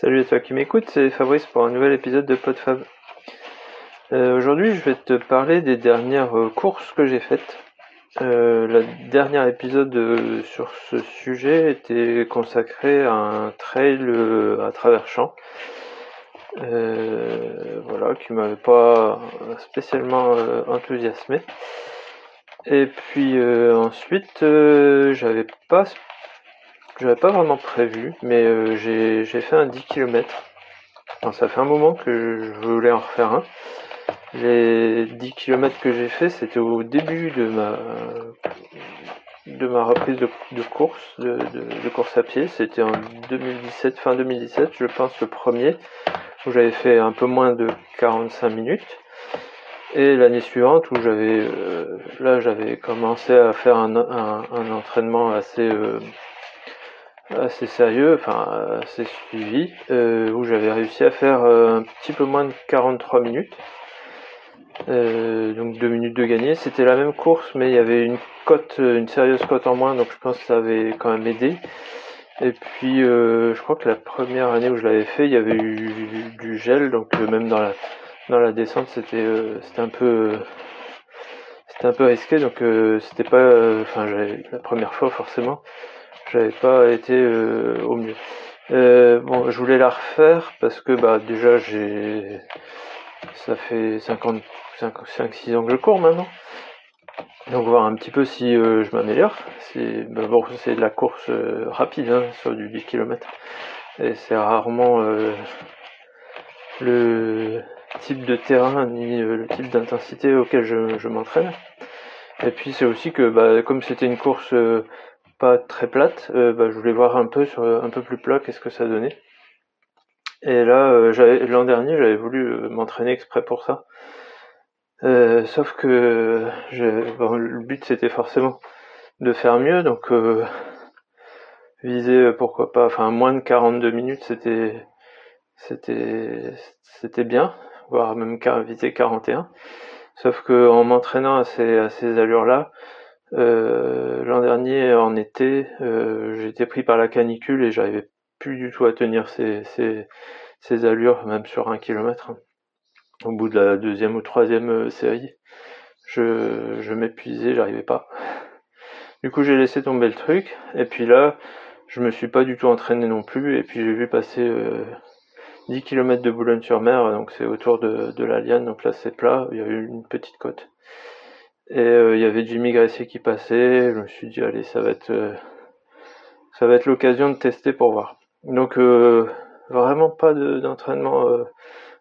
Salut à toi qui m'écoute, c'est Fabrice pour un nouvel épisode de PodFab. Euh, Aujourd'hui, je vais te parler des dernières euh, courses que j'ai faites. Euh, le dernier épisode sur ce sujet était consacré à un trail à travers champs. voilà, qui m'avait pas spécialement enthousiasmé. Et puis ensuite, j'avais pas j'avais pas vraiment prévu, mais euh, j'ai fait un 10 km. ça fait un moment que je voulais en refaire un. Les 10 km que j'ai fait, c'était au début de ma de ma reprise de, course, de, course à pied. C'était en 2017, fin 2017, je pense le premier, où j'avais fait un peu moins de 45 minutes. Et l'année suivante, où j'avais euh, là j'avais commencé à faire un, entraînement assez euh, assez sérieux, enfin assez suivi, euh, où j'avais réussi à faire euh, un petit peu moins de 43 minutes. Euh, donc 2 minutes de gagner. C'était la même course, mais il y avait une cote, une sérieuse cote en moins, donc je pense que ça avait quand même aidé. Et puis je crois que la première année où je l'avais fait, il y avait eu du gel, donc même dans la dans la descente, c'était c'était un peu c'était un peu risqué, donc c'était pas, enfin la première fois forcément, j'avais pas été euh, au mieux. Euh, bon, je voulais la refaire parce que bah déjà j'ai ça fait 50 5 6 ans que je cours maintenant. Donc voir un petit peu si euh, je m'améliore. C'est bah, bon, c'est de la course rapide hein, sur du 10 km. Et c'est rarement le type de terrain ni le type d'intensité auquel je, je m'entraîne. Et puis c'est aussi que bah, comme c'était une course pas très plate, euh, bah, je voulais voir un peu sur un peu plus plat qu'est-ce que ça donnait. Et là, euh, l'an dernier, j'avais voulu euh, m'entraîner exprès pour ça. sauf que le but c'était forcément de faire mieux, donc viser pourquoi pas, enfin moins de 42 minutes, c'était c'était c'était bien, voire même viser 41. Sauf que en m'entraînant à ces, à ces allures-là, euh, l'an dernier, en été, euh, j'étais pris par la canicule et j'arrivais plus du tout à tenir ces, allures, même sur un kilomètre. Au bout de la deuxième ou troisième euh, série, je, m'épuisais, j'arrivais pas. Du coup, j'ai laissé tomber le truc. Et puis là, je me suis pas du tout entraîné non plus. Et puis j'ai vu passer 10 km de Boulogne-sur-Mer, donc c'est autour de, de la Liane, donc là c'est plat, il y a eu une petite côte. Et euh, il y avait Jimmy Gressier qui passait. Je me suis dit allez, ça va être euh, ça va être l'occasion de tester pour voir. Donc euh, vraiment pas d'entraînement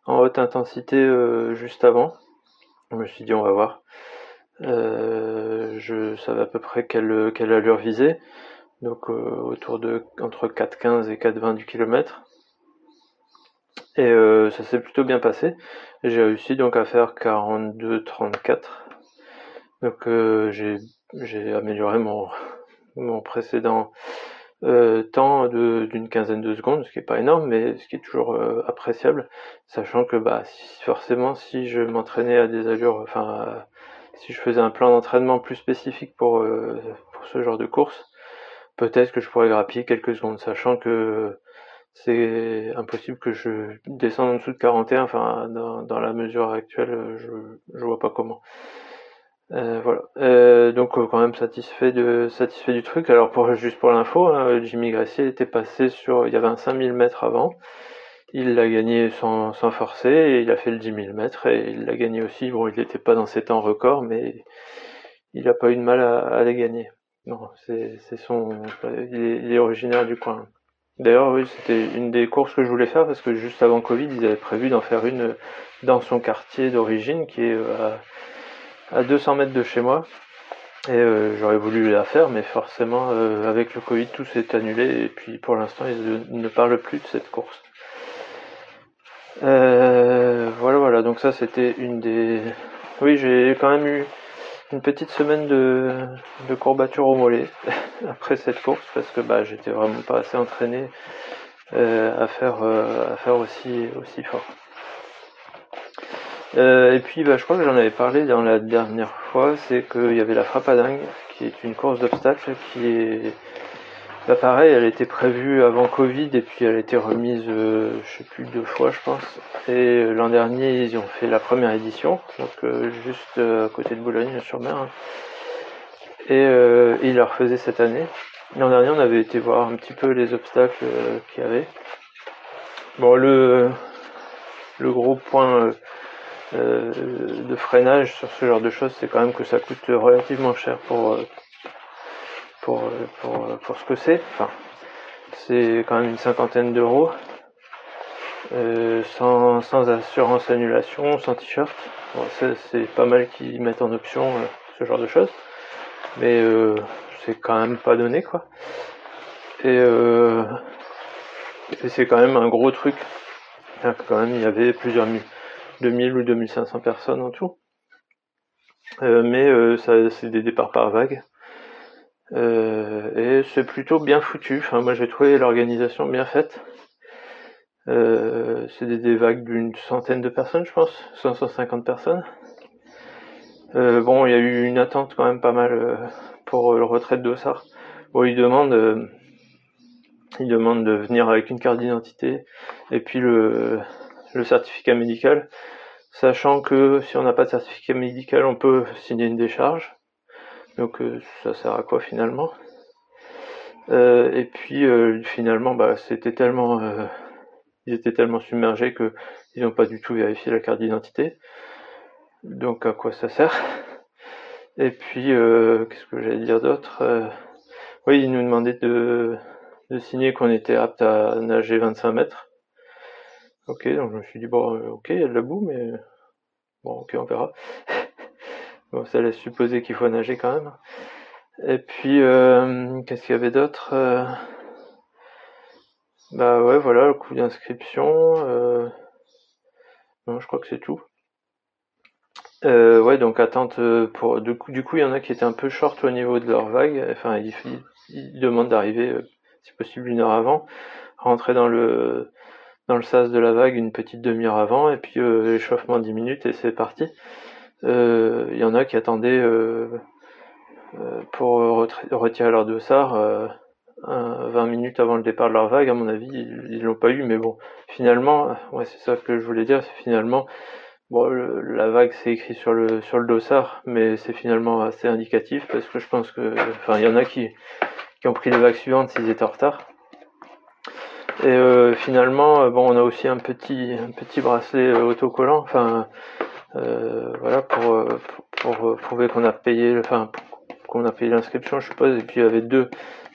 en haute intensité juste avant. Je me suis dit on va voir. je savais à peu près quelle, quelle allure viser. Donc autour de entre 4,15 et 4,20 du kilomètre. Et ça s'est plutôt bien passé. J'ai réussi donc à faire 42-34 donc euh, j'ai amélioré mon, précédent euh, temps d'une quinzaine de secondes, ce qui est pas énorme, mais ce qui est toujours euh, appréciable, sachant que bah forcément si je m'entraînais à des allures, enfin si je faisais un plan d'entraînement plus spécifique pour, pour ce genre de course, peut-être que je pourrais grappiller quelques secondes, sachant que c'est impossible que je descende en dessous de 41, enfin dans, dans la mesure actuelle, je, je vois pas comment. Euh, voilà. Euh, donc euh, quand même satisfait de satisfait du truc. Alors pour juste pour l'info, hein, Jimmy Gracier était passé sur, il y avait un 5000 mètres avant. Il l'a gagné sans, sans forcer et il a fait le 10 000 mètres et il l'a gagné aussi. Bon, il n'était pas dans ses temps records, mais il a pas eu de mal à, à les gagner. Non, c'est son, il est, originaire du coin. D'ailleurs, oui, c'était une des courses que je voulais faire parce que juste avant Covid, ils avaient prévu d'en faire une dans son quartier d'origine qui est à à 200 mètres de chez moi. Et euh, j'aurais voulu la faire, mais forcément, euh, avec le Covid, tout s'est annulé. Et puis pour l'instant, ils ne parlent plus de cette course. Euh, voilà, voilà. Donc ça, c'était une des... Oui, j'ai quand même eu une petite semaine de, de courbature au mollet après cette course, parce que bah, j'étais vraiment pas assez entraîné à faire, à faire aussi, aussi fort. Euh, et puis bah, je crois que j'en avais parlé dans la dernière fois, c'est qu'il y avait la frappe à dingue, qui est une course d'obstacles qui est Bah pareil, elle était prévue avant Covid et puis elle a été remise, euh, je sais plus deux fois je pense. Et euh, l'an dernier ils ont fait la première édition, donc euh, juste à côté de Boulogne-sur-Mer. Hein. Et, ils la refaisaient cette année. L'an dernier on avait été voir un petit peu les obstacles qu'il y avait. Bon le le gros point de freinage sur ce genre de choses, c'est quand même que ça coûte relativement cher pour pour, pour, pour ce que c'est. Enfin, c'est quand même une cinquantaine d'euros. Euh, sans, assurance annulation, sans t-shirt. c'est pas mal qu'ils mettent en option euh, ce genre de choses. Mais euh, c'est quand même pas donné quoi. Et, c'est quand même un gros truc. Quand même, il y avait plusieurs mille, 2000 ou 2500 personnes en tout. mais ça, c'est des départs par vague. Euh, et c'est plutôt bien foutu. Enfin, moi j'ai trouvé l'organisation bien faite. Euh, c'est des, vagues d'une centaine de personnes, je pense, 150 personnes. Euh, bon, il y a eu une attente quand même pas mal pour le retrait de Dossard. Bon, ils demandent de venir avec une carte d'identité et puis le, le certificat médical, sachant que si on n'a pas de certificat médical, on peut signer une décharge. Donc euh, ça sert à quoi finalement? Euh, Et puis euh, finalement, bah, c'était tellement, ils étaient tellement submergés que ils n'ont pas du tout vérifié la carte d'identité. Donc à quoi ça sert? Et puis qu'est-ce que j'allais dire d'autre? Oui, ils nous demandaient de, de signer qu'on était apte à nager 25 mètres. Ok, donc je me suis dit bon, ok, il y a de la boue, mais bon, ok, on verra. Bon, ça laisse supposer qu'il faut nager quand même. Et puis, euh, qu'est-ce qu'il y avait d'autre euh, Bah ouais, voilà, le coût d'inscription. Euh, non, je crois que c'est tout. ouais, donc attente pour. Du coup, du coup, il y en a qui étaient un peu short au niveau de leur vague. Enfin, ils, ils demandent d'arriver, si possible, une heure avant, rentrer dans le dans le sas de la vague une petite demi-heure avant, et puis échauffement 10 minutes et c'est parti. Il euh, y en a qui attendaient euh, euh, pour retirer leur dossard 20 minutes avant le départ de leur vague. À mon avis, ils l'ont pas eu, mais bon, finalement, ouais, c'est ça que je voulais dire, c'est finalement Bon, la vague c'est écrit sur le sur le dossard, mais c'est finalement assez indicatif parce que je pense que, enfin, il y en a qui qui ont pris les vagues suivantes s'ils étaient en retard. Et finalement, bon, on a aussi un petit un petit bracelet autocollant, enfin euh, voilà euh, pour, pour, prouver qu'on a payé enfin qu'on a payé l'inscription je suppose. Et puis il y avait deux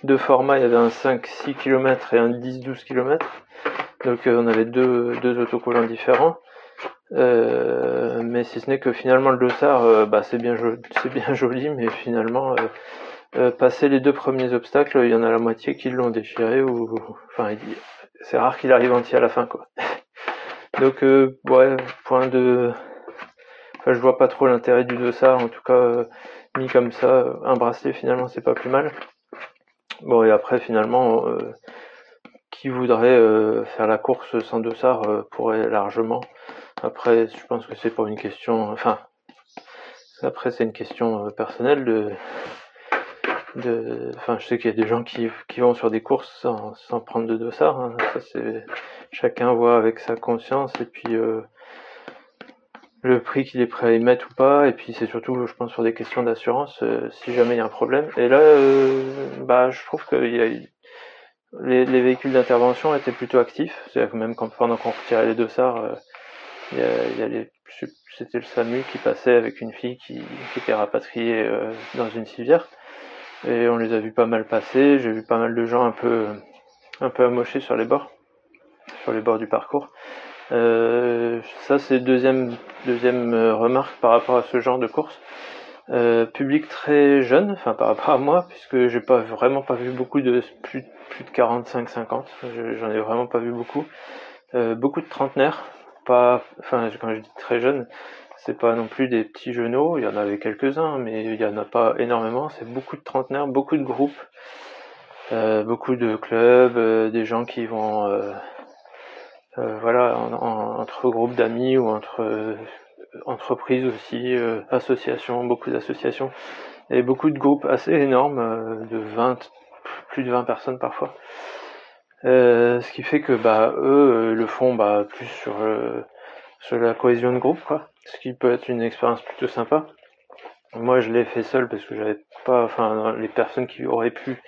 deux formats. Il y avait un 5-6 km et un 10-12 km donc euh, on avait deux, deux autocollants différents. Mais si ce n'est que finalement le dossard bah, c'est bien joli c'est bien joli. Mais finalement passer les deux premiers obstacles il y en a la moitié qui l'ont déchiré ou enfin c'est rare qu'il arrive entier à la fin donc ouais point de Enfin, je vois pas trop l'intérêt du dossard, en tout cas, euh, mis comme ça, un bracelet finalement c'est pas plus mal. Bon, et après finalement, euh, qui voudrait euh, faire la course sans dossard pourrait largement. Après, je pense que c'est pour une question, enfin, après c'est une question personnelle de, de, enfin, je sais qu'il y a des gens qui, qui vont sur des courses sans, sans prendre de dossard. Hein. Ça c'est chacun voit avec sa conscience et puis le prix qu'il est prêt à y mettre ou pas, et puis c'est surtout, je pense, sur des questions d'assurance, euh, si jamais il y a un problème. Et là, euh, bah, je trouve que y a, les, les, véhicules d'intervention étaient plutôt actifs. C'est-à-dire que même quand, pendant qu'on retirait les dossards, euh, il y a, y a les, c'était le SAMU qui passait avec une fille qui, qui était rapatriée dans une civière. Et on les a vus pas mal passer. J'ai vu pas mal de gens un peu, un peu amochés sur les bords, sur les bords du parcours. Euh, ça, c'est deuxième, deuxième euh, remarque par rapport à ce genre de course. Euh, public très jeune, enfin par rapport à moi, puisque j'ai pas vraiment pas vu beaucoup de plus, plus de 45-50, j'en ai vraiment pas vu beaucoup. Beaucoup de trentenaires, pas, enfin quand je dis très jeune, c'est pas non plus des petits genoux, il y en avait quelques-uns, mais il y en a pas énormément. C'est beaucoup de trentenaires, beaucoup de groupes, euh, beaucoup de clubs, euh, des gens qui vont euh, voilà, entre groupes d'amis ou entre entreprises aussi, associations, beaucoup d'associations, et beaucoup de groupes assez énormes, de 20, plus de 20 personnes parfois. ce qui fait que bah eux le font bah plus sur sur la cohésion de groupe quoi, ce qui peut être une expérience plutôt sympa. Moi je l'ai fait seul parce que j'avais pas, enfin les personnes qui auraient pu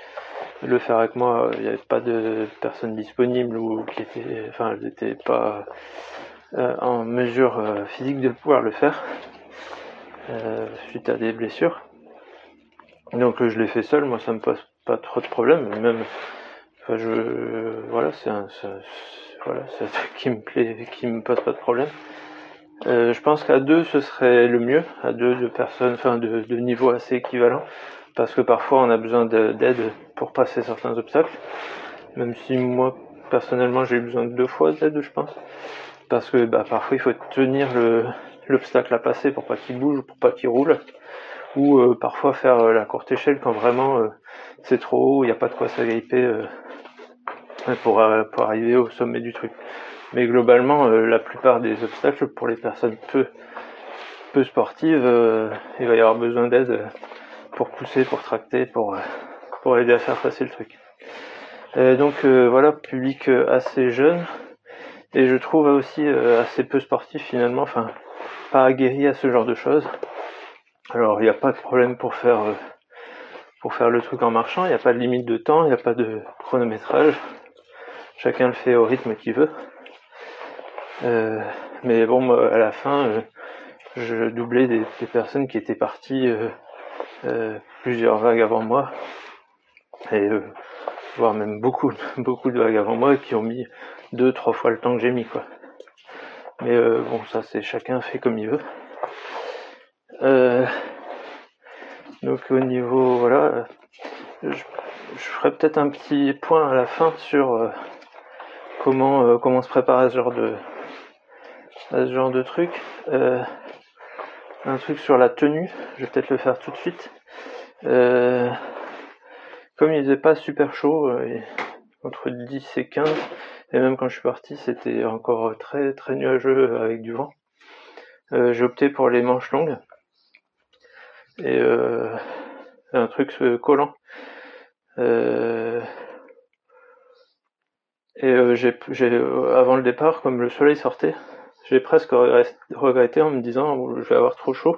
le faire avec moi, il n'y avait pas de personnes disponibles ou qui étaient, enfin n'étaient pas euh, en mesure euh, physique de pouvoir le faire euh, suite à des blessures. Donc je l'ai fait seul, moi ça me pose pas trop de problème, même enfin, je voilà c'est un voilà c'est truc qui me plaît, qui me pose pas de problème. je pense qu'à deux ce serait le mieux, à deux de personnes, enfin de, de niveau assez équivalent, parce que parfois on a besoin d'aide pour passer certains obstacles. Même si moi personnellement j'ai eu besoin de deux fois d'aide, je pense, parce que bah, parfois il faut tenir l'obstacle à passer pour pas qu'il bouge, pour pas qu'il roule ou euh, parfois faire euh, la courte échelle quand vraiment euh, c'est trop haut, il n'y a pas de quoi s'agriper pour, pour arriver au sommet du truc. Mais globalement, la plupart des obstacles pour les personnes peu, peu sportives, il va y avoir besoin d'aide pour pousser, pour tracter, pour, pour aider à faire passer le truc. donc voilà, public assez jeune, et je trouve aussi assez peu sportif finalement, enfin pas aguerri à ce genre de choses. Alors il n'y a pas de problème pour faire euh, pour faire le truc en marchant, il n'y a pas de limite de temps, il n'y a pas de chronométrage. Chacun le fait au rythme qu'il veut. Euh, mais bon, à la fin, euh, je doublais des, personnes qui étaient parties plusieurs vagues avant moi, et voire même beaucoup, beaucoup de vagues avant moi, qui ont mis deux, trois fois le temps que j'ai mis, quoi. Mais bon, ça c'est chacun fait comme il veut. Euh, donc au niveau voilà, je, ferai peut-être un petit point à la fin sur euh, comment euh, comment se préparer à ce genre de à ce genre de truc. un truc sur la tenue, je vais peut-être le faire tout de suite. comme il faisait pas super chaud, entre 10 et 15, et même quand je suis parti, c'était encore très très nuageux avec du vent. j'ai opté pour les manches longues et euh, un truc collant. Euh, et euh, j'ai, avant le départ, comme le soleil sortait, j'ai presque regretté en me disant oh, je vais avoir trop chaud.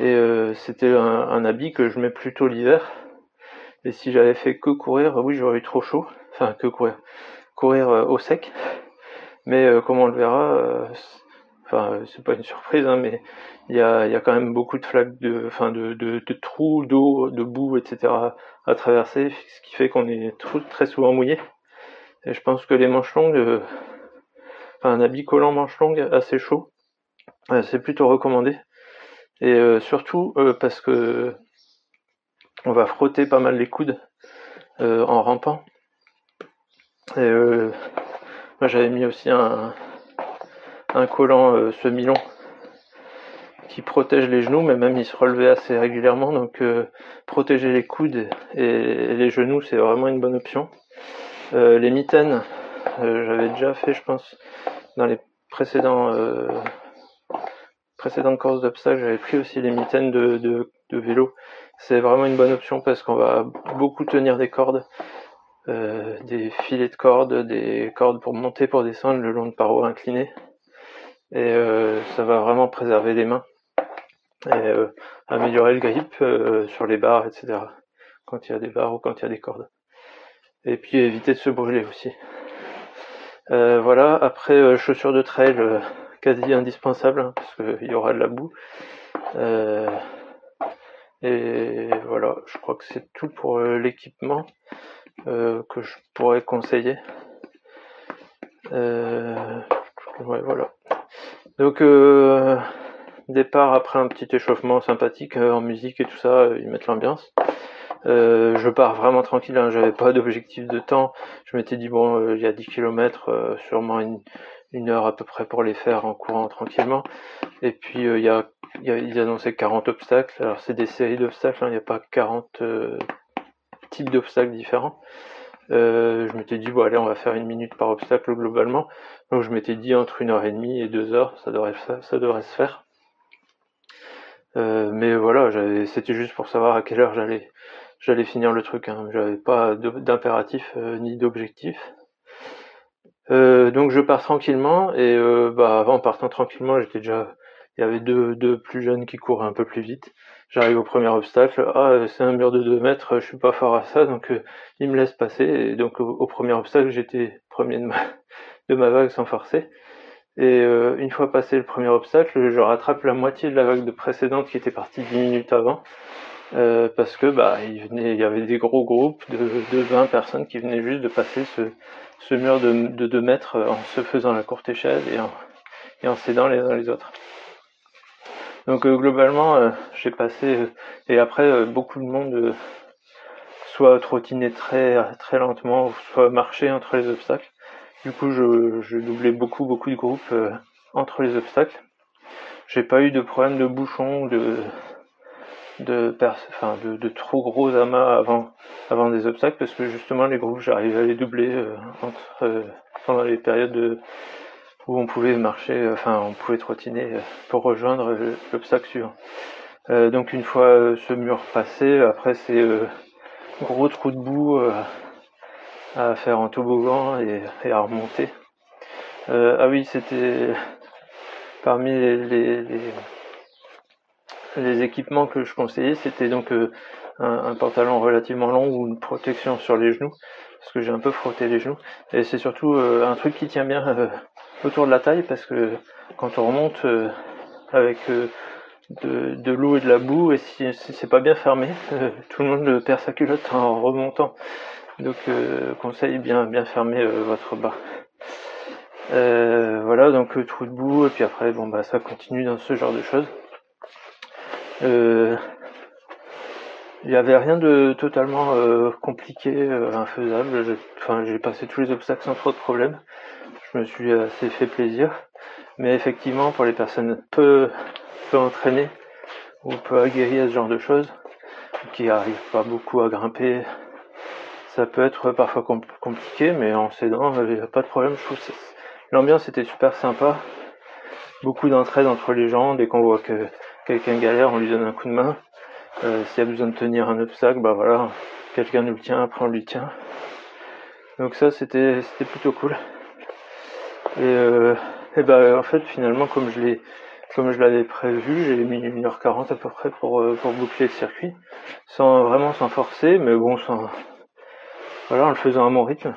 Et c'était un, habit que je mets plutôt l'hiver. Et si j'avais fait que courir, oui j'aurais eu trop chaud. Enfin que courir, courir au sec. Mais comme on le verra, enfin c'est pas une surprise, hein, mais il y a, y a, quand même beaucoup de flaques de, enfin de, de, de trous, d'eau, de boue, etc. à traverser, ce qui fait qu'on est très souvent mouillé. Et je pense que les manches longues, euh, enfin un habit collant manches longues assez chaud, euh, c'est plutôt recommandé. Et euh, surtout parce que on va frotter pas mal les coudes en rampant. Et moi j'avais mis aussi un, un collant semi-long qui protège les genoux, mais même il se relevait assez régulièrement, donc protéger les coudes et, les genoux, c'est vraiment une bonne option. Euh, les mitaines, euh, j'avais déjà fait, je pense, dans les précédents précédentes courses d'obstacles, j'avais pris aussi les mitaines de, de, de vélo. C'est vraiment une bonne option parce qu'on va beaucoup tenir des cordes, des filets de cordes, des cordes pour monter, pour descendre le long de parois inclinées. Et ça va vraiment préserver les mains et euh, améliorer le grip euh, sur les barres, etc. Quand il y a des barres ou quand il y a des cordes. Et puis éviter de se brûler aussi. Euh, voilà, après chaussures de trail quasi indispensables hein, parce qu'il y aura de la boue. et voilà, je crois que c'est tout pour l'équipement que je pourrais conseiller. ouais, voilà. Donc départ après un petit échauffement sympathique euh, en musique et tout ça, euh, ils mettent l'ambiance. Euh, je pars vraiment tranquille, hein, j'avais pas d'objectif de temps. Je m'étais dit bon, il y a 10 km, sûrement une, heure à peu près pour les faire en courant tranquillement. Et puis il y a, y a, ils annonçaient 40 obstacles. Alors c'est des séries d'obstacles, hein, il n'y a pas 40 types d'obstacles différents. je m'étais dit bon allez on va faire une minute par obstacle globalement. Donc je m'étais dit entre une heure et demie et deux heures, ça devrait, ça devrait se faire. Euh, mais voilà, c'était juste pour savoir à quelle heure j'allais j'allais finir le truc. Hein. J'avais pas d'impératif euh, ni d'objectif. Euh, donc je pars tranquillement et euh, bah avant partant tranquillement j'étais déjà il y avait deux, deux plus jeunes qui couraient un peu plus vite j'arrive au premier obstacle ah c'est un mur de 2 mètres je suis pas fort à ça donc ils me laissent passer et donc au, premier obstacle j'étais premier de ma, de ma vague sans forcer et une fois passé le premier obstacle je rattrape la moitié de la vague de précédente qui était partie 10 minutes avant euh, parce que bah il, venait, il y avait des gros groupes de, de 20 personnes qui venaient juste de passer ce, ce mur de, de 2 mètres en se faisant la courte échelle et en, et en s'aidant les uns les autres. Donc euh, globalement, euh, j'ai passé et après beaucoup de monde soit trottinait très très lentement, soit marchait entre les obstacles. Du coup, je, je doublais beaucoup beaucoup de groupes entre les obstacles. J'ai pas eu de problème de bouchon, de de, enfin, de, de, trop gros amas avant, avant des obstacles parce que justement les groupes j'arrivais à les doubler euh, entre, euh, pendant les périodes où on pouvait marcher, enfin on pouvait trottiner euh, pour rejoindre l'obstacle suivant. donc une fois ce mur passé, après c'est gros trou de boue à faire en toboggan et, et à remonter. ah oui, c'était parmi les, les les équipements que je conseillais, c'était donc euh, un, pantalon relativement long ou une protection sur les genoux, parce que j'ai un peu frotté les genoux. Et c'est surtout euh, un truc qui tient bien euh, autour de la taille, parce que quand on remonte avec de, de l'eau et de la boue, et si, c'est pas bien fermé, tout le monde perd sa culotte en remontant. Donc conseil bien bien fermer votre bas. voilà donc trou de boue et puis après bon bah ça continue dans ce genre de choses. Euh, il n'y avait rien de totalement euh, compliqué, euh, infaisable. Enfin, j'ai passé tous les obstacles sans trop de problèmes. Je me suis assez fait plaisir. Mais effectivement, pour les personnes peu, peu entraînées ou peu aguerries à ce genre de choses, qui n'arrivent pas beaucoup à grimper, ça peut être parfois compliqué, mais en s'aidant, il n'y pas de problème. Je trouve l'ambiance était super sympa. Beaucoup d'entraide entre les gens, dès qu'on voit que quelqu'un galère, on lui donne un coup de main. Euh, S'il y a besoin de tenir un obstacle, bah voilà, quelqu'un nous le tient, après on lui tient. Donc ça c'était c'était plutôt cool. Et, euh, bah en fait finalement comme je l'ai comme je l'avais prévu, j'ai mis 1h40 à peu près pour, euh, pour boucler le circuit. Sans vraiment sans forcer, mais bon sans voilà en le faisant à mon rythme.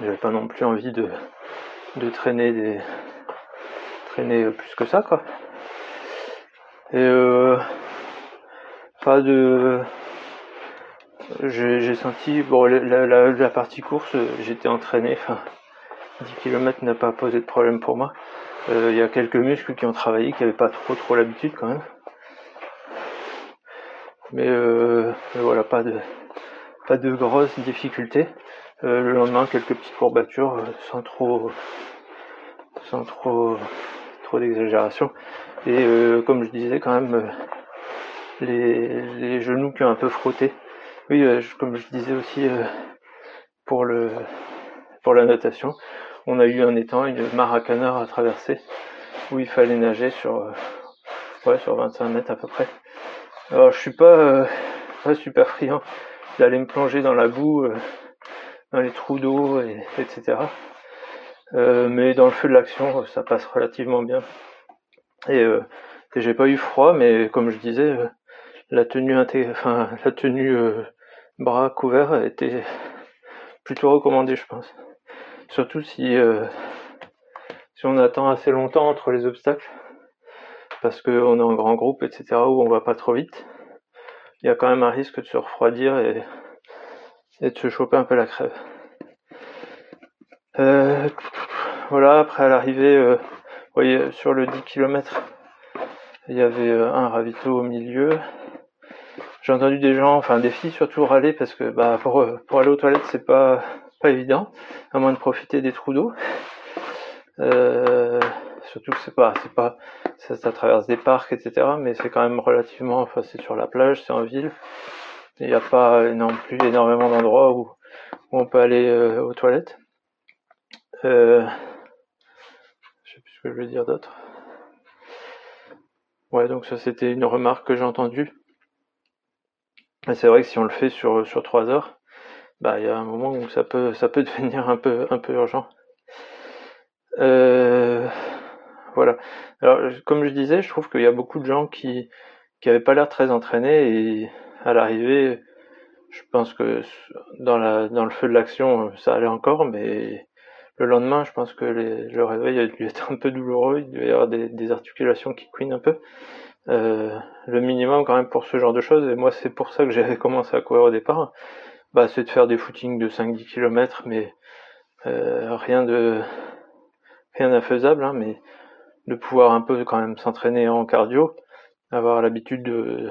J'avais pas non plus envie de, de traîner des traîner plus que ça quoi. Et euh, pas de. J'ai senti, bon, la, la, partie course, j'étais entraîné, enfin, 10 km n'a pas posé de problème pour moi. Euh, il y a quelques muscles qui ont travaillé, qui n'avaient pas trop trop l'habitude quand même. Mais, euh, voilà, pas de, pas de grosses difficultés. Euh, le lendemain, quelques petites courbatures, euh, sans trop, sans trop, trop d'exagération. Et euh, comme je disais, quand même, euh, les, genoux qui ont un peu frotté. Oui, euh, comme je disais aussi pour le pour la natation, on a eu un étang, une mare à traverser, où il fallait nager sur ouais sur 25 mètres à peu près. Alors je suis pas, pas super friand d'aller me plonger dans la boue, dans les trous d'eau, et, etc. mais dans le feu de l'action, ça passe relativement bien. Euh, et, j'ai pas eu froid, mais comme je disais, euh, la tenue enfin la tenue euh, bras couverts était plutôt recommandée, je pense. Surtout si si on attend assez longtemps entre les obstacles, parce qu'on est en grand groupe, etc., où on va pas trop vite, il y a quand même un risque de se refroidir et, et de se choper un peu la crève. voilà, après à l'arrivée, voyez, sur le 10 km, il y avait euh, un ravito au milieu. J'ai entendu des gens, enfin des filles surtout râler parce que bah, pour, euh, aller aux toilettes c'est pas pas évident, à moins de profiter des trous d'eau. Euh, surtout que c'est pas, c'est pas, ça, traverse des parcs, etc. Mais c'est quand même relativement, enfin c'est sur la plage, c'est en ville. Il n'y a pas non plus énormément d'endroits où, on peut aller aux toilettes. Je veux dire d'autre. Ouais, donc ça c'était une remarque que j'ai entendue. c'est vrai que si on le fait sur, sur 3 heures, bah il y a un moment où ça peut ça devenir un peu urgent. Euh, voilà. Alors comme je disais, je trouve qu'il y a beaucoup de gens qui qui avaient pas l'air très entraînés et à l'arrivée, je pense que dans dans le feu de l'action, ça allait encore, mais le lendemain, je pense que le réveil a dû être un peu douloureux, il devait y avoir des, articulations qui couinent un peu. Euh, le minimum quand même pour ce genre de choses, et moi c'est pour ça que j'avais commencé à courir au départ, bah, c'est de faire des footings de 5-10 km, mais euh, rien de rien d'infaisable, hein, mais de pouvoir un peu quand même s'entraîner en cardio, avoir l'habitude de,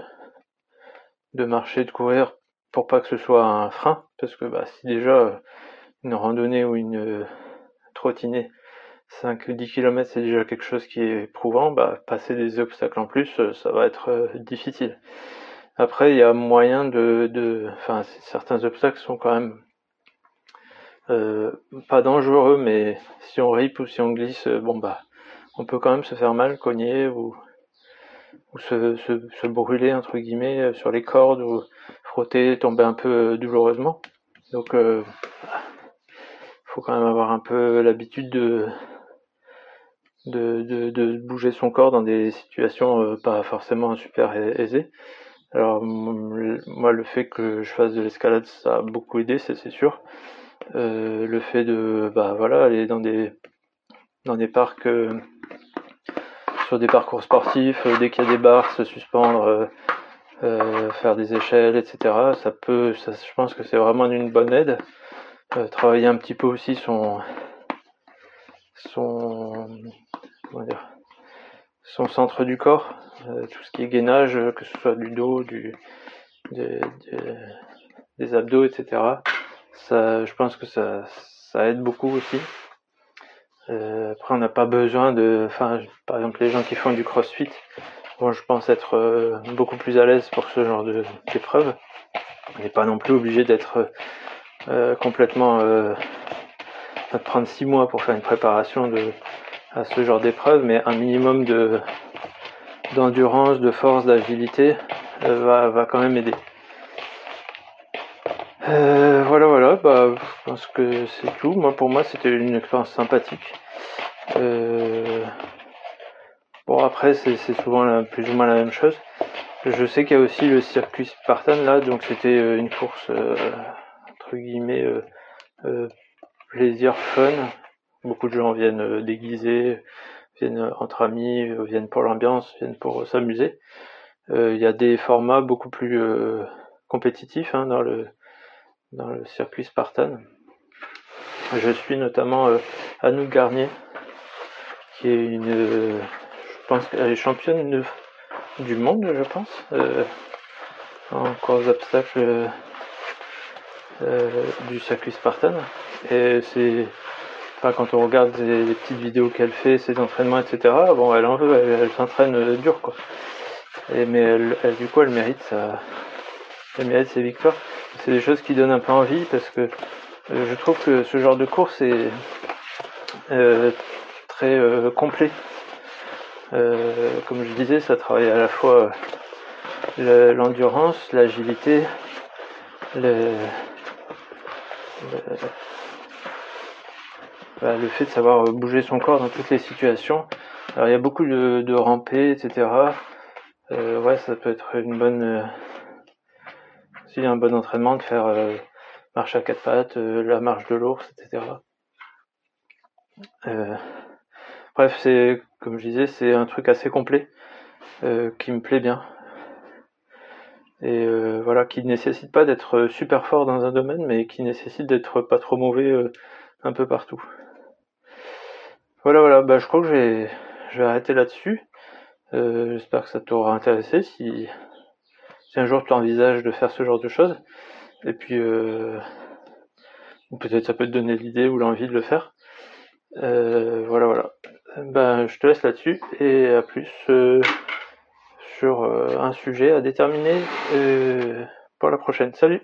de marcher, de courir, pour pas que ce soit un frein, parce que bah, si déjà une randonnée ou une trottiner 5 10 km c'est déjà quelque chose qui est éprouvant, bah, passer des obstacles en plus, euh, ça va être euh, difficile. Après, il y a moyen de, de, enfin, certains obstacles sont quand même euh, pas dangereux, mais si on rip ou si on glisse, bon bah, on peut quand même se faire mal, cogner ou, se, brûler entre guillemets sur les cordes ou frotter, tomber un peu douloureusement. Donc, faut quand même avoir un peu l'habitude de, de, de, bouger son corps dans des situations euh, pas forcément super aisées. Alors moi le fait que je fasse de l'escalade ça a beaucoup aidé, c'est sûr. Euh, le fait de bah voilà aller dans des dans des parcs euh, sur des parcours sportifs, dès qu'il y a des barres, se suspendre, faire des échelles, etc. Ça peut, je pense que c'est vraiment une bonne aide. Euh, travailler un petit peu aussi son son dire, son centre du corps, euh, tout ce qui est gainage, que ce soit du dos, du des, abdos, etc. Ça, je pense que ça, ça aide beaucoup aussi. Euh, après, on n'a pas besoin de, enfin, par exemple, les gens qui font du CrossFit, bon, je pense être beaucoup plus à l'aise pour ce genre d'épreuve. On n'est pas non plus obligé d'être euh, complètement euh, ça prendre six mois pour faire une préparation de, à ce genre d'épreuve, mais un minimum de d'endurance, de force, d'agilité euh, va, va quand même aider. Euh, voilà, voilà, bah, je pense que c'est tout. Moi, pour moi, c'était une expérience sympathique. bon, après, c'est souvent plus ou moins la même chose. Je sais qu'il y a aussi le circuit Spartan là, donc c'était une course euh, euh, plaisir fun. Beaucoup de gens viennent euh, déguisés, viennent entre amis, viennent pour l'ambiance, viennent pour s'amuser. Il y a des formats beaucoup plus compétitifs hein, dans le dans le circuit Spartan. Je suis notamment euh, Anouk Garnier, qui est une, je pense qu'elle est championne du monde, je pense, en course d'obstacles euh, du circuit Spartan. Et c'est, enfin, quand on regarde les, petites vidéos qu'elle fait, ses entraînements, etc. Bon, elle en veut, elle, s'entraîne euh, dur, quoi. Et, mais elle, du coup, elle mérite sa, elle mérite ses victoires. C'est des choses qui donnent un peu envie parce que euh, je trouve que ce genre de course est très complet. comme je disais, ça travaille à la fois l'endurance, l'agilité, le, bah, le fait de savoir bouger son corps dans toutes les situations. Alors il y a beaucoup de, de ramper, etc. Euh, ouais, ça peut être une bonne, euh, aussi un bon entraînement de faire euh, marche à quatre pattes, euh, la marche de l'ours, etc. bref, c'est comme je disais, c'est un truc assez complet qui me plaît bien et euh, voilà qui nécessite pas d'être super fort dans un domaine mais qui nécessite d'être pas trop mauvais euh, un peu partout. Voilà voilà. Bah je crois que je vais je vais arrêter là-dessus. Euh, j'espère que ça t'aura intéressé si si un jour tu envisages de faire ce genre de choses. Et puis ou peut-être ça peut te donner l'idée ou l'envie de le faire. Voilà voilà. Ben je te laisse là-dessus et à plus sur euh, un sujet à déterminer euh, pour la prochaine. Salut